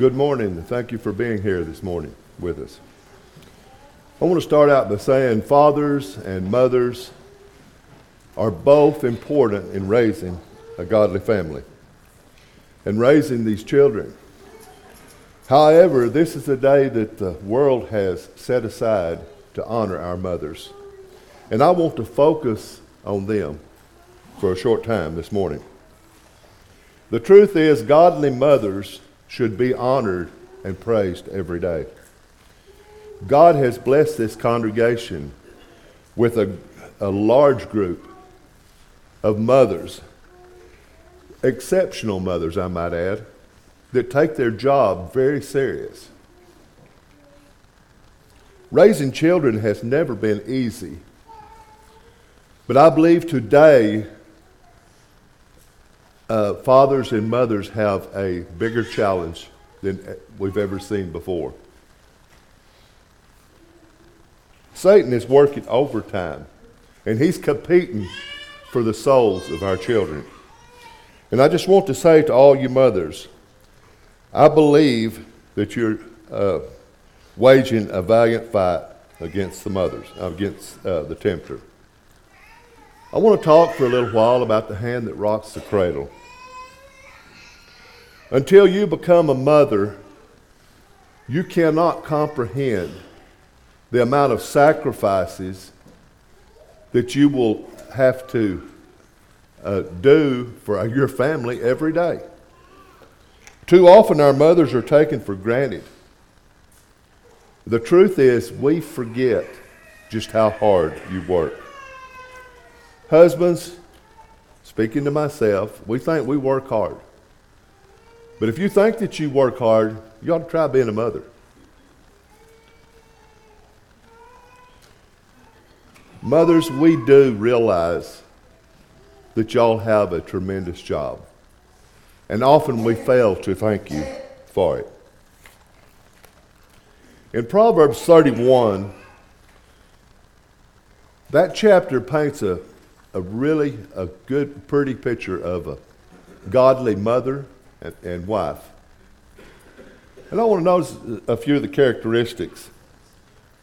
Good morning. Thank you for being here this morning with us. I want to start out by saying fathers and mothers are both important in raising a godly family and raising these children. However, this is a day that the world has set aside to honor our mothers. And I want to focus on them for a short time this morning. The truth is, godly mothers should be honored and praised every day. God has blessed this congregation with a, a large group of mothers, exceptional mothers, I might add, that take their job very serious. Raising children has never been easy. But I believe today uh, fathers and mothers have a bigger challenge than we've ever seen before. Satan is working overtime, and he's competing for the souls of our children. And I just want to say to all you mothers, I believe that you're uh, waging a valiant fight against the mothers, against uh, the tempter. I want to talk for a little while about the hand that rocks the cradle. Until you become a mother, you cannot comprehend the amount of sacrifices that you will have to uh, do for your family every day. Too often, our mothers are taken for granted. The truth is, we forget just how hard you work. Husbands, speaking to myself, we think we work hard. But if you think that you work hard, you ought to try being a mother. Mothers, we do realize that y'all have a tremendous job. And often we fail to thank you for it. In Proverbs 31, that chapter paints a, a really a good, pretty picture of a godly mother and, and wife. And I want to notice a few of the characteristics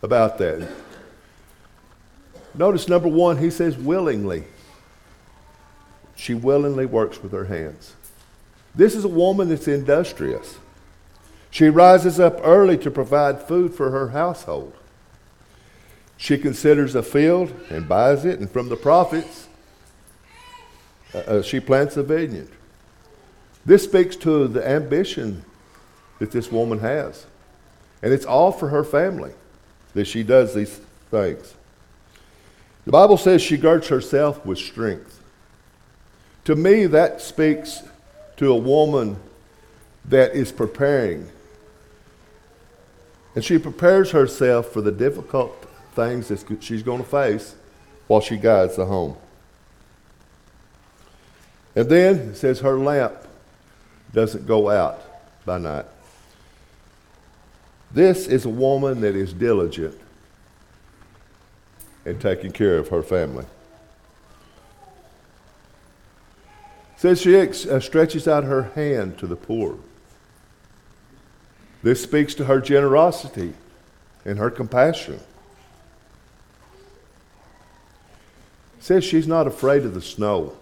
about that. Notice number one, he says willingly. She willingly works with her hands. This is a woman that's industrious. She rises up early to provide food for her household. She considers a field and buys it, and from the profits, uh, uh she plants a vineyard. This speaks to the ambition that this woman has. And it's all for her family that she does these things. The Bible says she girds herself with strength. To me, that speaks to a woman that is preparing. And she prepares herself for the difficult things that she's going to face while she guides the home. And then it says her lamp doesn't go out by night. This is a woman that is diligent in taking care of her family. says she ex- uh, stretches out her hand to the poor. This speaks to her generosity and her compassion. says she's not afraid of the snow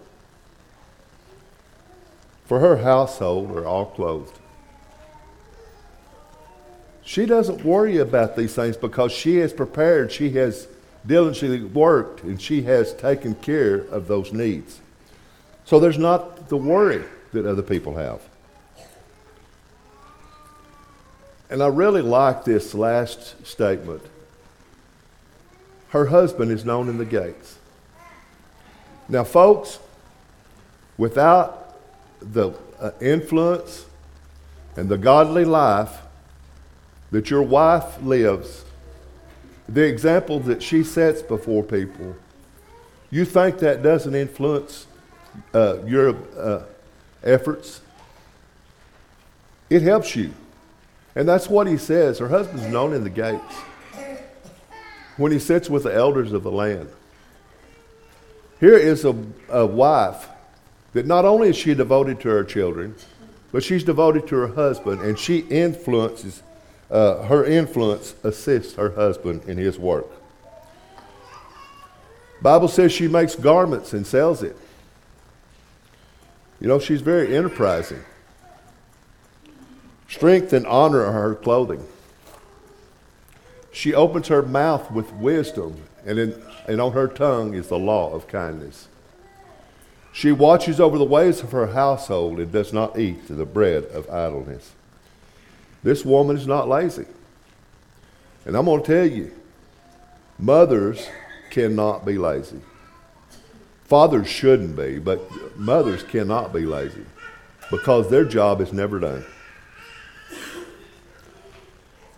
for her household are all clothed. She doesn't worry about these things because she has prepared, she has diligently worked, and she has taken care of those needs. So there's not the worry that other people have. And I really like this last statement. Her husband is known in the gates. Now, folks, without the uh, influence and the godly life that your wife lives, the example that she sets before people, you think that doesn't influence uh, your uh, efforts? It helps you. And that's what he says. Her husband's known in the gates when he sits with the elders of the land. Here is a, a wife that not only is she devoted to her children, but she's devoted to her husband, and she influences, uh, her influence assists her husband in his work. Bible says she makes garments and sells it. You know, she's very enterprising. Strength and honor are her clothing. She opens her mouth with wisdom, and, in, and on her tongue is the law of kindness. She watches over the ways of her household and does not eat the bread of idleness. This woman is not lazy. And I'm going to tell you, mothers cannot be lazy. Fathers shouldn't be, but mothers cannot be lazy because their job is never done.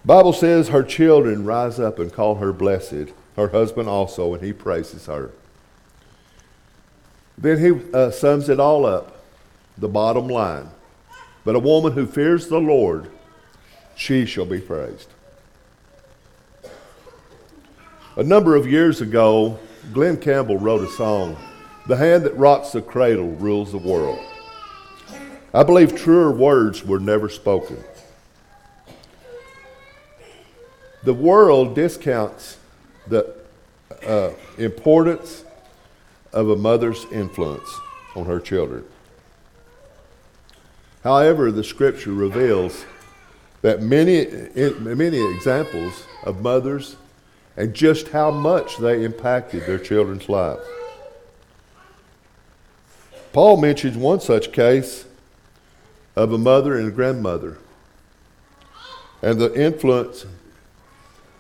Bible says her children rise up and call her blessed, her husband also, and he praises her. Then he uh, sums it all up, the bottom line. But a woman who fears the Lord, she shall be praised. A number of years ago, Glen Campbell wrote a song, The Hand That Rocks the Cradle Rules the World. I believe truer words were never spoken. The world discounts the uh, importance of a mother's influence on her children. However, the scripture reveals that many, many examples of mothers and just how much they impacted their children's lives. Paul mentions one such case of a mother and a grandmother and the influence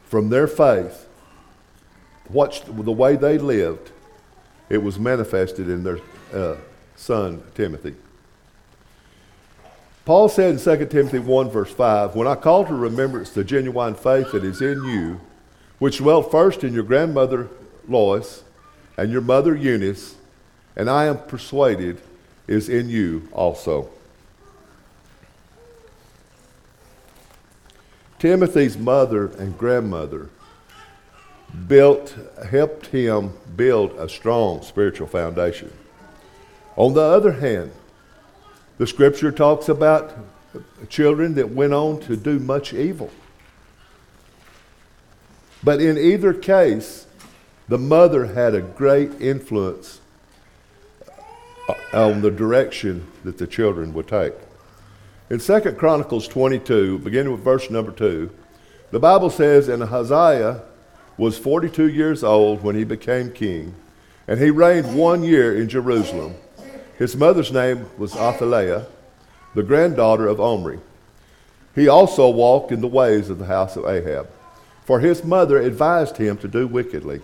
from their faith, what, the way they lived, it was manifested in their uh, son, Timothy. Paul said in 2 Timothy 1, verse 5, When I call to remembrance the genuine faith that is in you, which dwelt first in your grandmother Lois and your mother Eunice, and I am persuaded is in you also. Timothy's mother and grandmother built, helped him build a strong spiritual foundation. On the other hand, the scripture talks about children that went on to do much evil. But in either case, the mother had a great influence on the direction that the children would take. In 2 Chronicles 22, beginning with verse number 2, the Bible says, And Hazael was 42 years old when he became king, and he reigned one year in Jerusalem. His mother's name was Athaliah, the granddaughter of Omri. He also walked in the ways of the house of Ahab, for his mother advised him to do wickedly.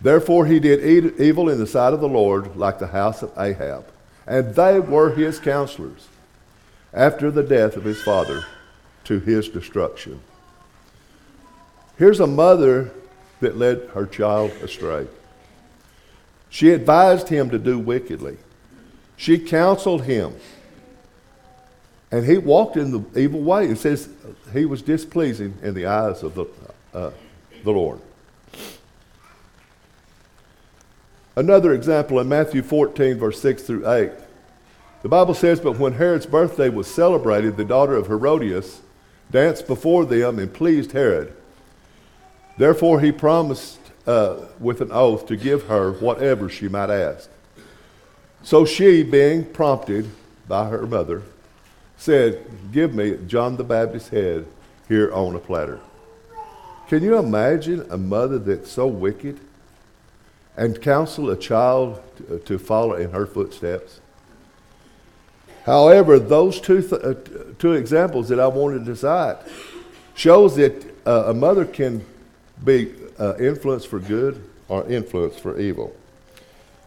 Therefore he did evil in the sight of the Lord, like the house of Ahab, and they were his counselors after the death of his father to his destruction. Here's a mother that led her child astray. She advised him to do wickedly. She counseled him. And he walked in the evil way. It says he was displeasing in the eyes of the, uh, the Lord. Another example in Matthew 14, verse 6 through 8. The Bible says, But when Herod's birthday was celebrated, the daughter of Herodias danced before them and pleased Herod. Therefore, he promised uh, with an oath to give her whatever she might ask. So she, being prompted by her mother, said, Give me John the Baptist's head here on a platter. Can you imagine a mother that's so wicked and counsel a child to, to follow in her footsteps? However, those two, th- uh, two examples that I wanted to cite shows that uh, a mother can be uh, influence for good or influence for evil.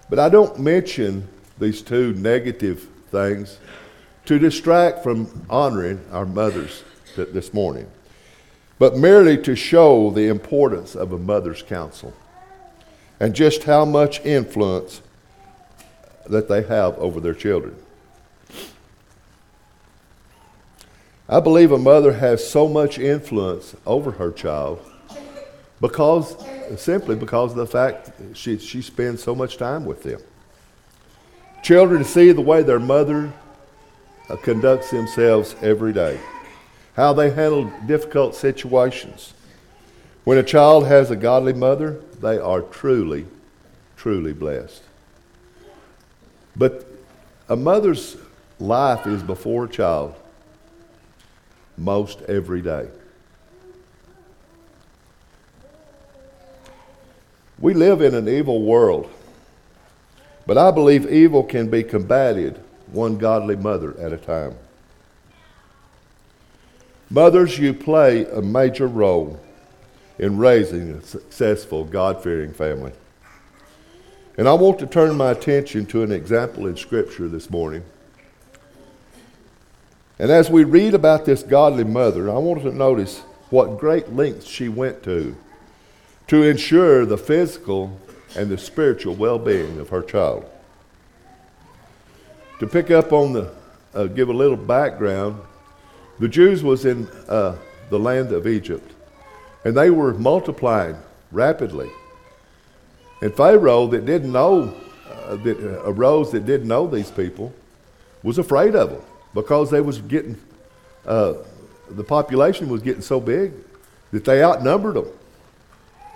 But I don't mention these two negative things to distract from honoring our mothers this morning, but merely to show the importance of a mother's counsel and just how much influence that they have over their children. I believe a mother has so much influence over her child because simply because of the fact she, she spends so much time with them. Children see the way their mother uh, conducts themselves every day, how they handle difficult situations. When a child has a godly mother, they are truly, truly blessed. But a mother's life is before a child most every day. We live in an evil world, but I believe evil can be combated one godly mother at a time. Mothers, you play a major role in raising a successful, God fearing family. And I want to turn my attention to an example in Scripture this morning. And as we read about this godly mother, I want to notice what great lengths she went to to ensure the physical and the spiritual well being of her child. To pick up on the, uh, give a little background, the Jews was in uh, the land of Egypt, and they were multiplying rapidly. And Pharaoh, that didn't know, uh, that uh, arose that didn't know these people, was afraid of them because they was getting, uh, the population was getting so big that they outnumbered them.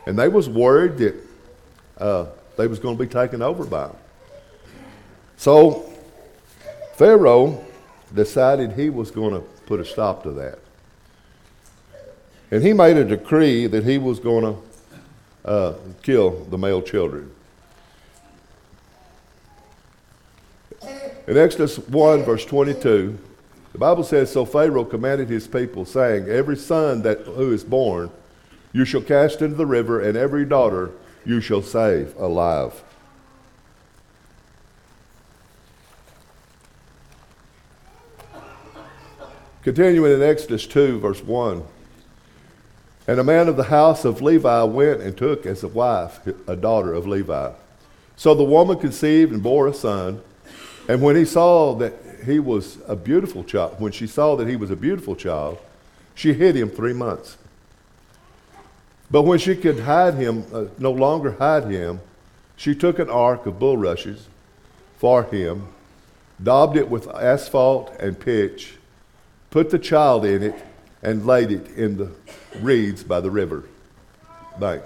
And they was worried that uh, they was going to be taken over by them. So Pharaoh decided he was going to put a stop to that. And he made a decree that he was going to uh, kill the male children. In Exodus 1, verse 22, the Bible says, So Pharaoh commanded his people, saying, Every son that who is born you shall cast into the river, and every daughter you shall save alive. Continuing in Exodus 2, verse 1. And a man of the house of Levi went and took as a wife a daughter of Levi. So the woman conceived and bore a son. And when he saw that he was a beautiful child, when she saw that he was a beautiful child, she hid him three months. But when she could hide him, uh, no longer hide him, she took an ark of bulrushes for him, daubed it with asphalt and pitch, put the child in it, and laid it in the reeds by the river bank.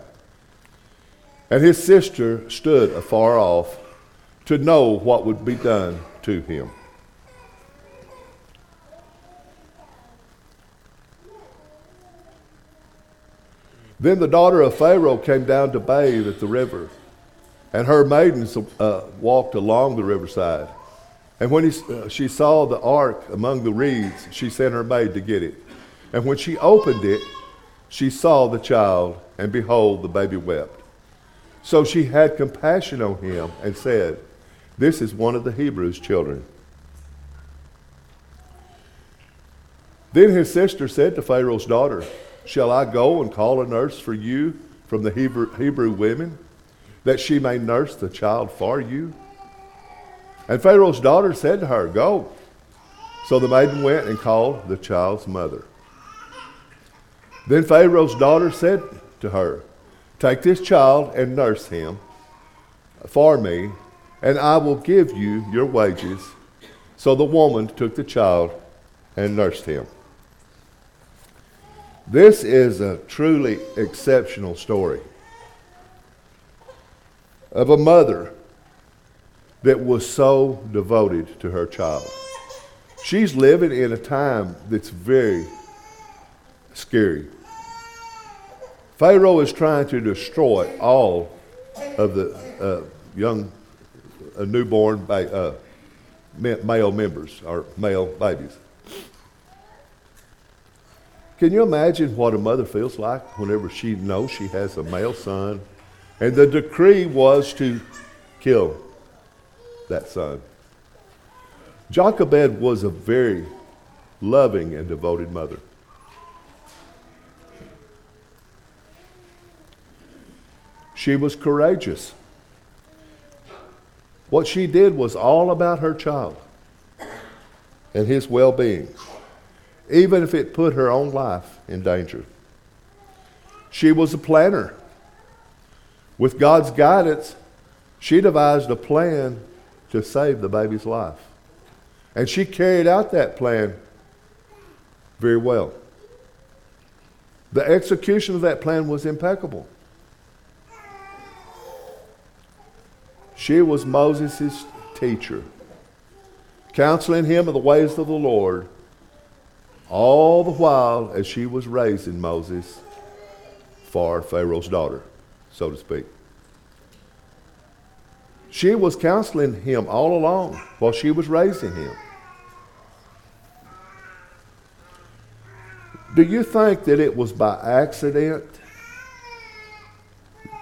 And his sister stood afar off to know what would be done to him. Then the daughter of Pharaoh came down to bathe at the river, and her maidens uh, walked along the riverside. And when he, uh, she saw the ark among the reeds, she sent her maid to get it. And when she opened it, she saw the child, and behold, the baby wept. So she had compassion on him and said, This is one of the Hebrews' children. Then his sister said to Pharaoh's daughter, Shall I go and call a nurse for you from the Hebrew, Hebrew women, that she may nurse the child for you? And Pharaoh's daughter said to her, Go. So the maiden went and called the child's mother. Then Pharaoh's daughter said to her, Take this child and nurse him for me, and I will give you your wages. So the woman took the child and nursed him. This is a truly exceptional story of a mother that was so devoted to her child. She's living in a time that's very scary. Pharaoh is trying to destroy all of the uh, young, uh, newborn ba- uh, male members or male babies. Can you imagine what a mother feels like whenever she knows she has a male son and the decree was to kill that son? Jochebed was a very loving and devoted mother. She was courageous. What she did was all about her child and his well being even if it put her own life in danger. She was a planner. With God's guidance, she devised a plan to save the baby's life. And she carried out that plan very well. The execution of that plan was impeccable. She was Moses' teacher, counseling him of the ways of the Lord, all the while as she was raising Moses for Pharaoh's daughter, so to speak. She was counseling him all along while she was raising him. Do you think that it was by accident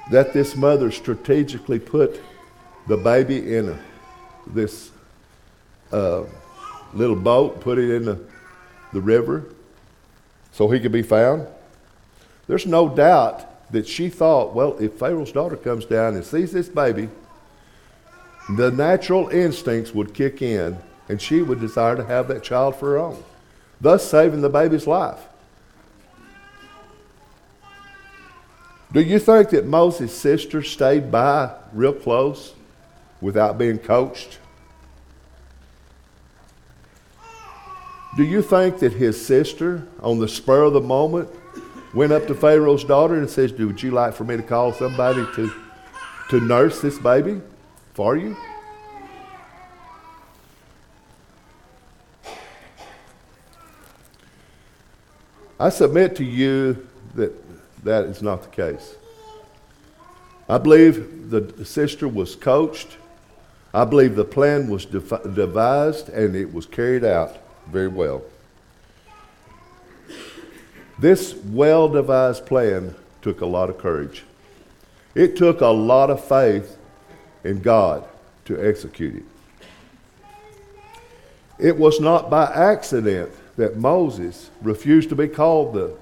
that this mother strategically put the baby in a, this uh, little boat, put it in the, the river so he could be found? There's no doubt that she thought, well, if Pharaoh's daughter comes down and sees this baby, the natural instincts would kick in and she would desire to have that child for her own, thus saving the baby's life. Do you think that Moses' sister stayed by real close without being coached? Do you think that his sister, on the spur of the moment, went up to Pharaoh's daughter and says, Would you like for me to call somebody to, to nurse this baby? for you? I submit to you that that is not the case. I believe the sister was coached. I believe the plan was devised and it was carried out very well. This well devised plan took a lot of courage. It took a lot of faith in God to execute it. It was not by accident that Moses refused to be called the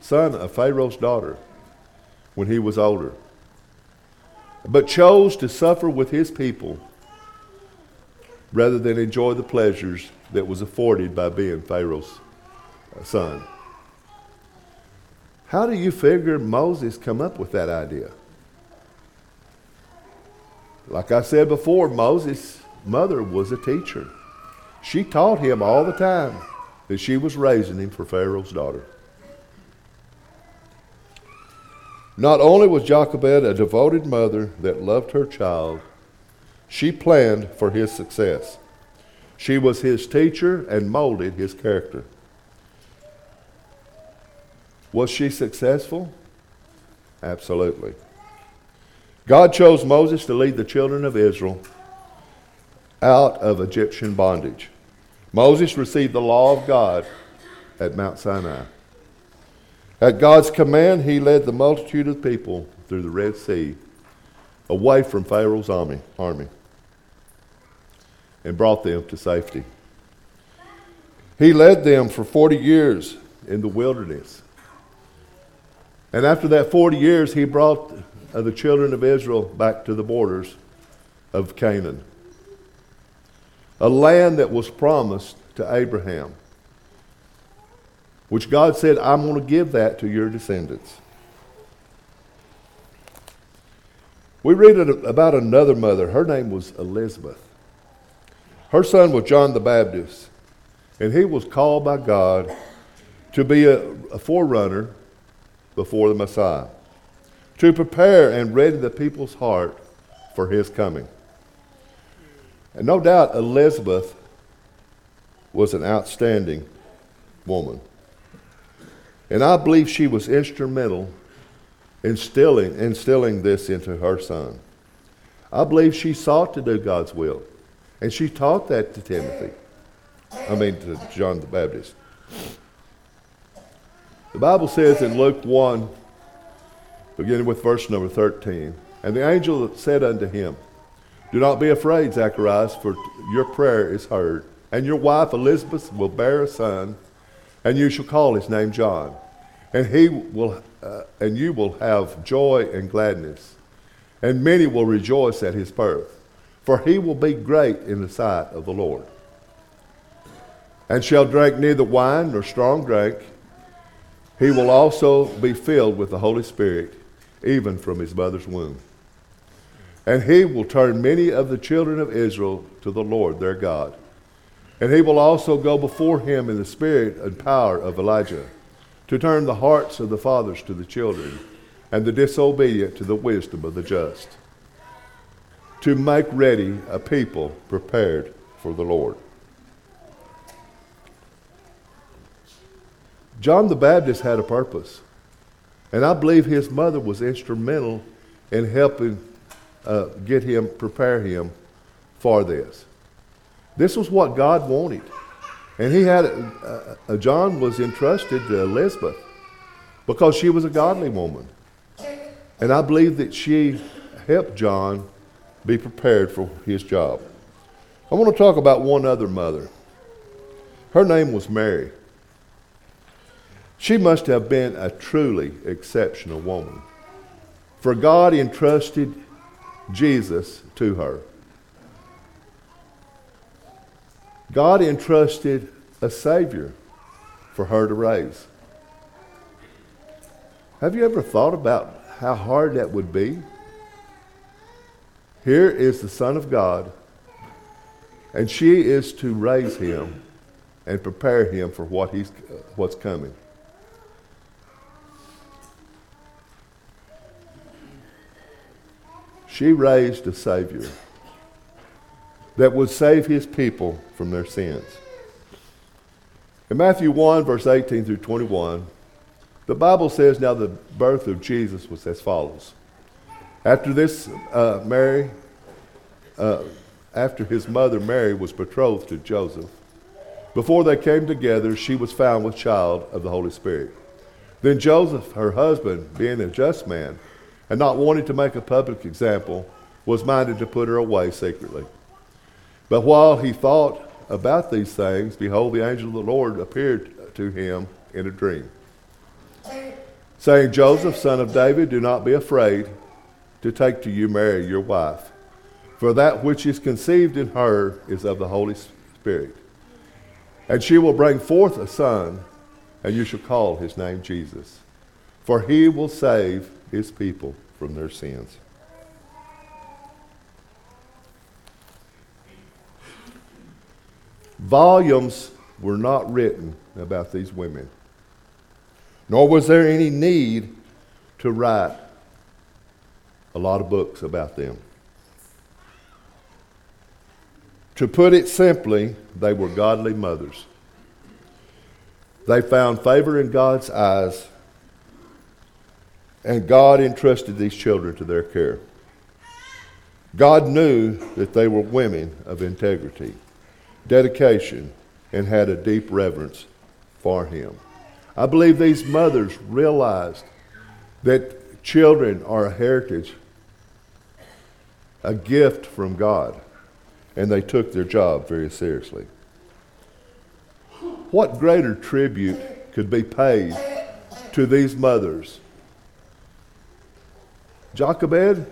son of Pharaoh's daughter when he was older, but chose to suffer with his people rather than enjoy the pleasures that was afforded by being Pharaoh's uh, son. How do you figure Moses come up with that idea? Like I said before, Moses' mother was a teacher. She taught him all the time that she was raising him for Pharaoh's daughter. Not only was Jochebed a devoted mother that loved her child, she planned for his success. She was his teacher and molded his character. Was she successful? Absolutely. God chose Moses to lead the children of Israel out of Egyptian bondage. Moses received the law of God at Mount Sinai. At God's command, he led the multitude of people through the Red Sea away from Pharaoh's army, army and brought them to safety. He led them for 40 years in the wilderness. And after that 40 years, he brought uh, the children of Israel back to the borders of Canaan. A land that was promised to Abraham, which God said, I'm going to give that to your descendants. We read about another mother. Her name was Elizabeth. Her son was John the Baptist, and he was called by God to be a, a forerunner before the Messiah to prepare and ready the people's heart for his coming. And no doubt Elizabeth was an outstanding woman. And I believe she was instrumental in instilling, instilling this into her son. I believe she sought to do God's will. And she taught that to Timothy. I mean, to John the Baptist. The Bible says in Luke 1 beginning with verse number 13. And the angel said unto him, Do not be afraid, Zacharias, for your prayer is heard, and your wife Elizabeth will bear a son, and you shall call his name John. And he will, uh, and you will have joy and gladness, and many will rejoice at his birth, for he will be great in the sight of the Lord. And shall drink neither wine nor strong drink. He will also be filled with the Holy Spirit even from his mother's womb. And he will turn many of the children of Israel to the Lord their God. And he will also go before him in the spirit and power of Elijah, to turn the hearts of the fathers to the children, and the disobedient to the wisdom of the just, to make ready a people prepared for the Lord. John the Baptist had a purpose, and I believe his mother was instrumental in helping uh, get him, prepare him for this. This was what God wanted. And he had, uh, uh, John was entrusted to Elizabeth because she was a godly woman. And I believe that she helped John be prepared for his job. I want to talk about one other mother. Her name was Mary. She must have been a truly exceptional woman. For God entrusted Jesus to her. God entrusted a Savior for her to raise. Have you ever thought about how hard that would be? Here is the Son of God, and she is to raise him and prepare him for what he's, what's coming. She raised a Savior that would save his people from their sins. In Matthew 1, verse 18 through 21, the Bible says, Now the birth of Jesus was as follows. After this, uh, Mary, uh, after his mother Mary was betrothed to Joseph, before they came together, she was found with child of the Holy Spirit. Then Joseph, her husband, being a just man, and not wanting to make a public example, was minded to put her away secretly. But while he thought about these things, behold, the angel of the Lord appeared to him in a dream, saying, Joseph, son of David, do not be afraid to take to you Mary, your wife, for that which is conceived in her is of the Holy Spirit. And she will bring forth a son, and you shall call his name Jesus, for he will save his people from their sins. Volumes were not written about these women, nor was there any need to write a lot of books about them. To put it simply, they were godly mothers. They found favor in God's eyes and God entrusted these children to their care. God knew that they were women of integrity, dedication, and had a deep reverence for Him. I believe these mothers realized that children are a heritage, a gift from God, and they took their job very seriously. What greater tribute could be paid to these mothers Jochebed,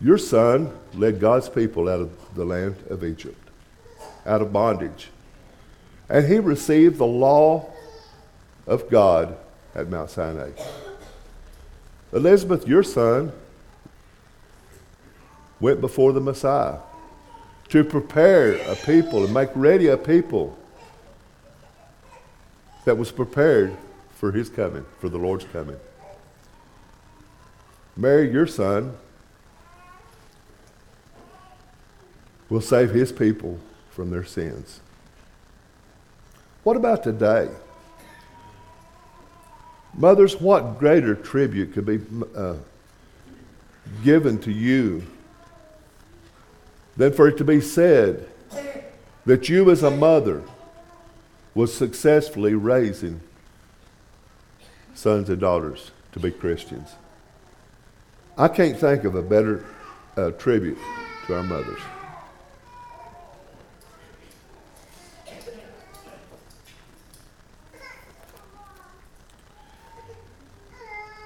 your son led God's people out of the land of Egypt, out of bondage. And he received the law of God at Mount Sinai. Elizabeth, your son, went before the Messiah to prepare a people and make ready a people that was prepared for his coming, for the Lord's coming. Mary, your son, will save his people from their sins. What about today? Mothers, what greater tribute could be uh, given to you than for it to be said that you, as a mother, was successfully raising sons and daughters to be Christians? I can't think of a better uh, tribute to our mothers.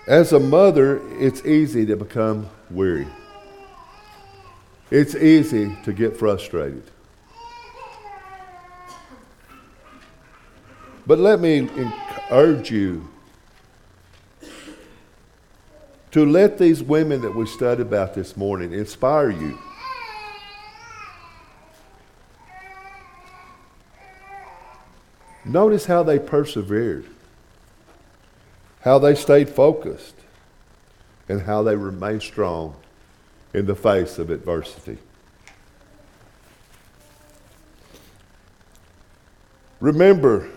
As a mother, it's easy to become weary. It's easy to get frustrated. But let me urge you to let these women that we studied about this morning inspire you. Notice how they persevered, how they stayed focused, and how they remained strong in the face of adversity. Remember,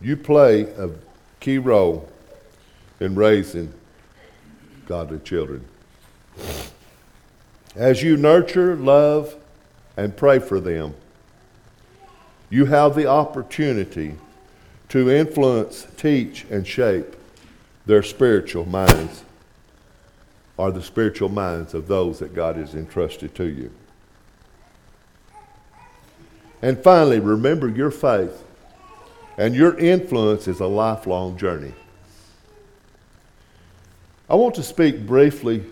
you play a key role in raising godly children. As you nurture, love, and pray for them, you have the opportunity to influence, teach, and shape their spiritual minds or the spiritual minds of those that God has entrusted to you. And finally, remember your faith and your influence is a lifelong journey. I want to speak briefly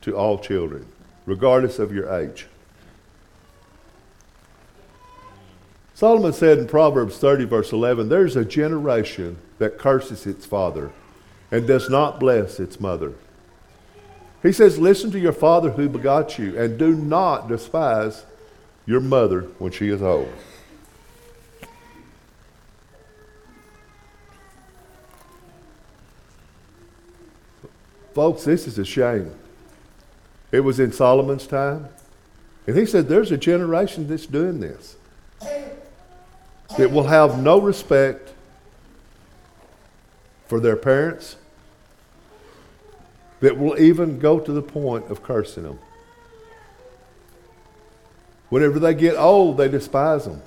to all children, regardless of your age. Solomon said in Proverbs 30, verse 11, There's a generation that curses its father and does not bless its mother. He says, Listen to your father who begot you, and do not despise your mother when she is old. Folks, this is a shame. It was in Solomon's time. And he said, There's a generation that's doing this. That will have no respect for their parents, that will even go to the point of cursing them. Whenever they get old, they despise them.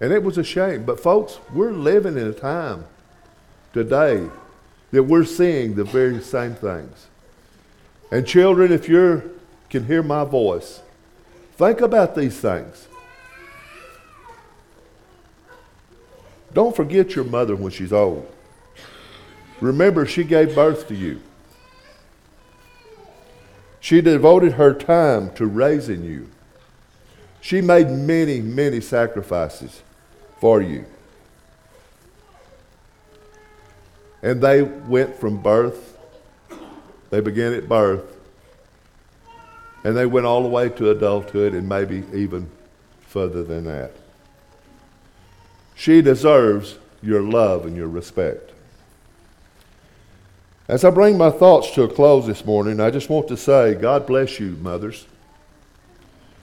And it was a shame. But, folks, we're living in a time today that we're seeing the very same things. And children, if you can hear my voice, think about these things. Don't forget your mother when she's old. Remember, she gave birth to you. She devoted her time to raising you. She made many, many sacrifices for you. And they went from birth, they began at birth, and they went all the way to adulthood and maybe even further than that. She deserves your love and your respect. As I bring my thoughts to a close this morning, I just want to say, God bless you, mothers.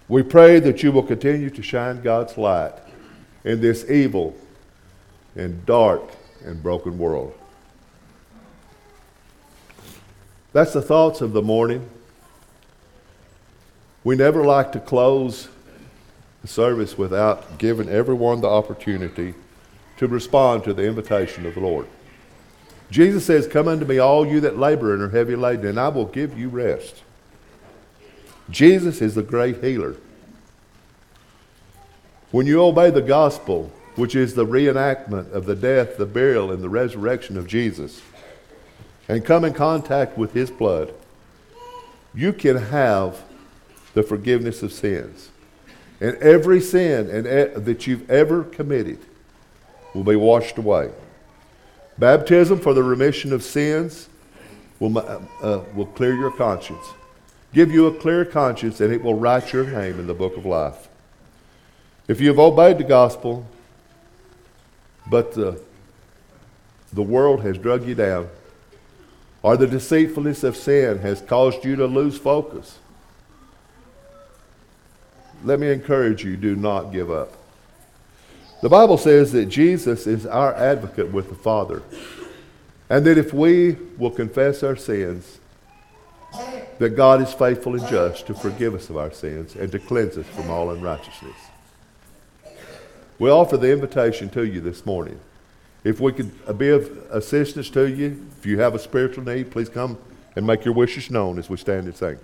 We pray that you will continue to shine God's light in this evil and dark and broken world. That's the thoughts of the morning. We never like to close the service without giving everyone the opportunity to respond to the invitation of the Lord. Jesus says, Come unto me, all you that labor and are heavy laden, and I will give you rest. Jesus is the great healer. When you obey the gospel, which is the reenactment of the death, the burial, and the resurrection of Jesus, and come in contact with His blood, you can have the forgiveness of sins. And every sin that you've ever committed will be washed away. Baptism for the remission of sins will, uh, uh, will clear your conscience, give you a clear conscience, and it will write your name in the book of life. If you have obeyed the gospel, but the, the world has drug you down, or the deceitfulness of sin has caused you to lose focus, let me encourage you do not give up. The Bible says that Jesus is our advocate with the Father, and that if we will confess our sins, that God is faithful and just to forgive us of our sins and to cleanse us from all unrighteousness. We offer the invitation to you this morning if we could be of assistance to you, if you have a spiritual need, please come and make your wishes known as we stand and sing.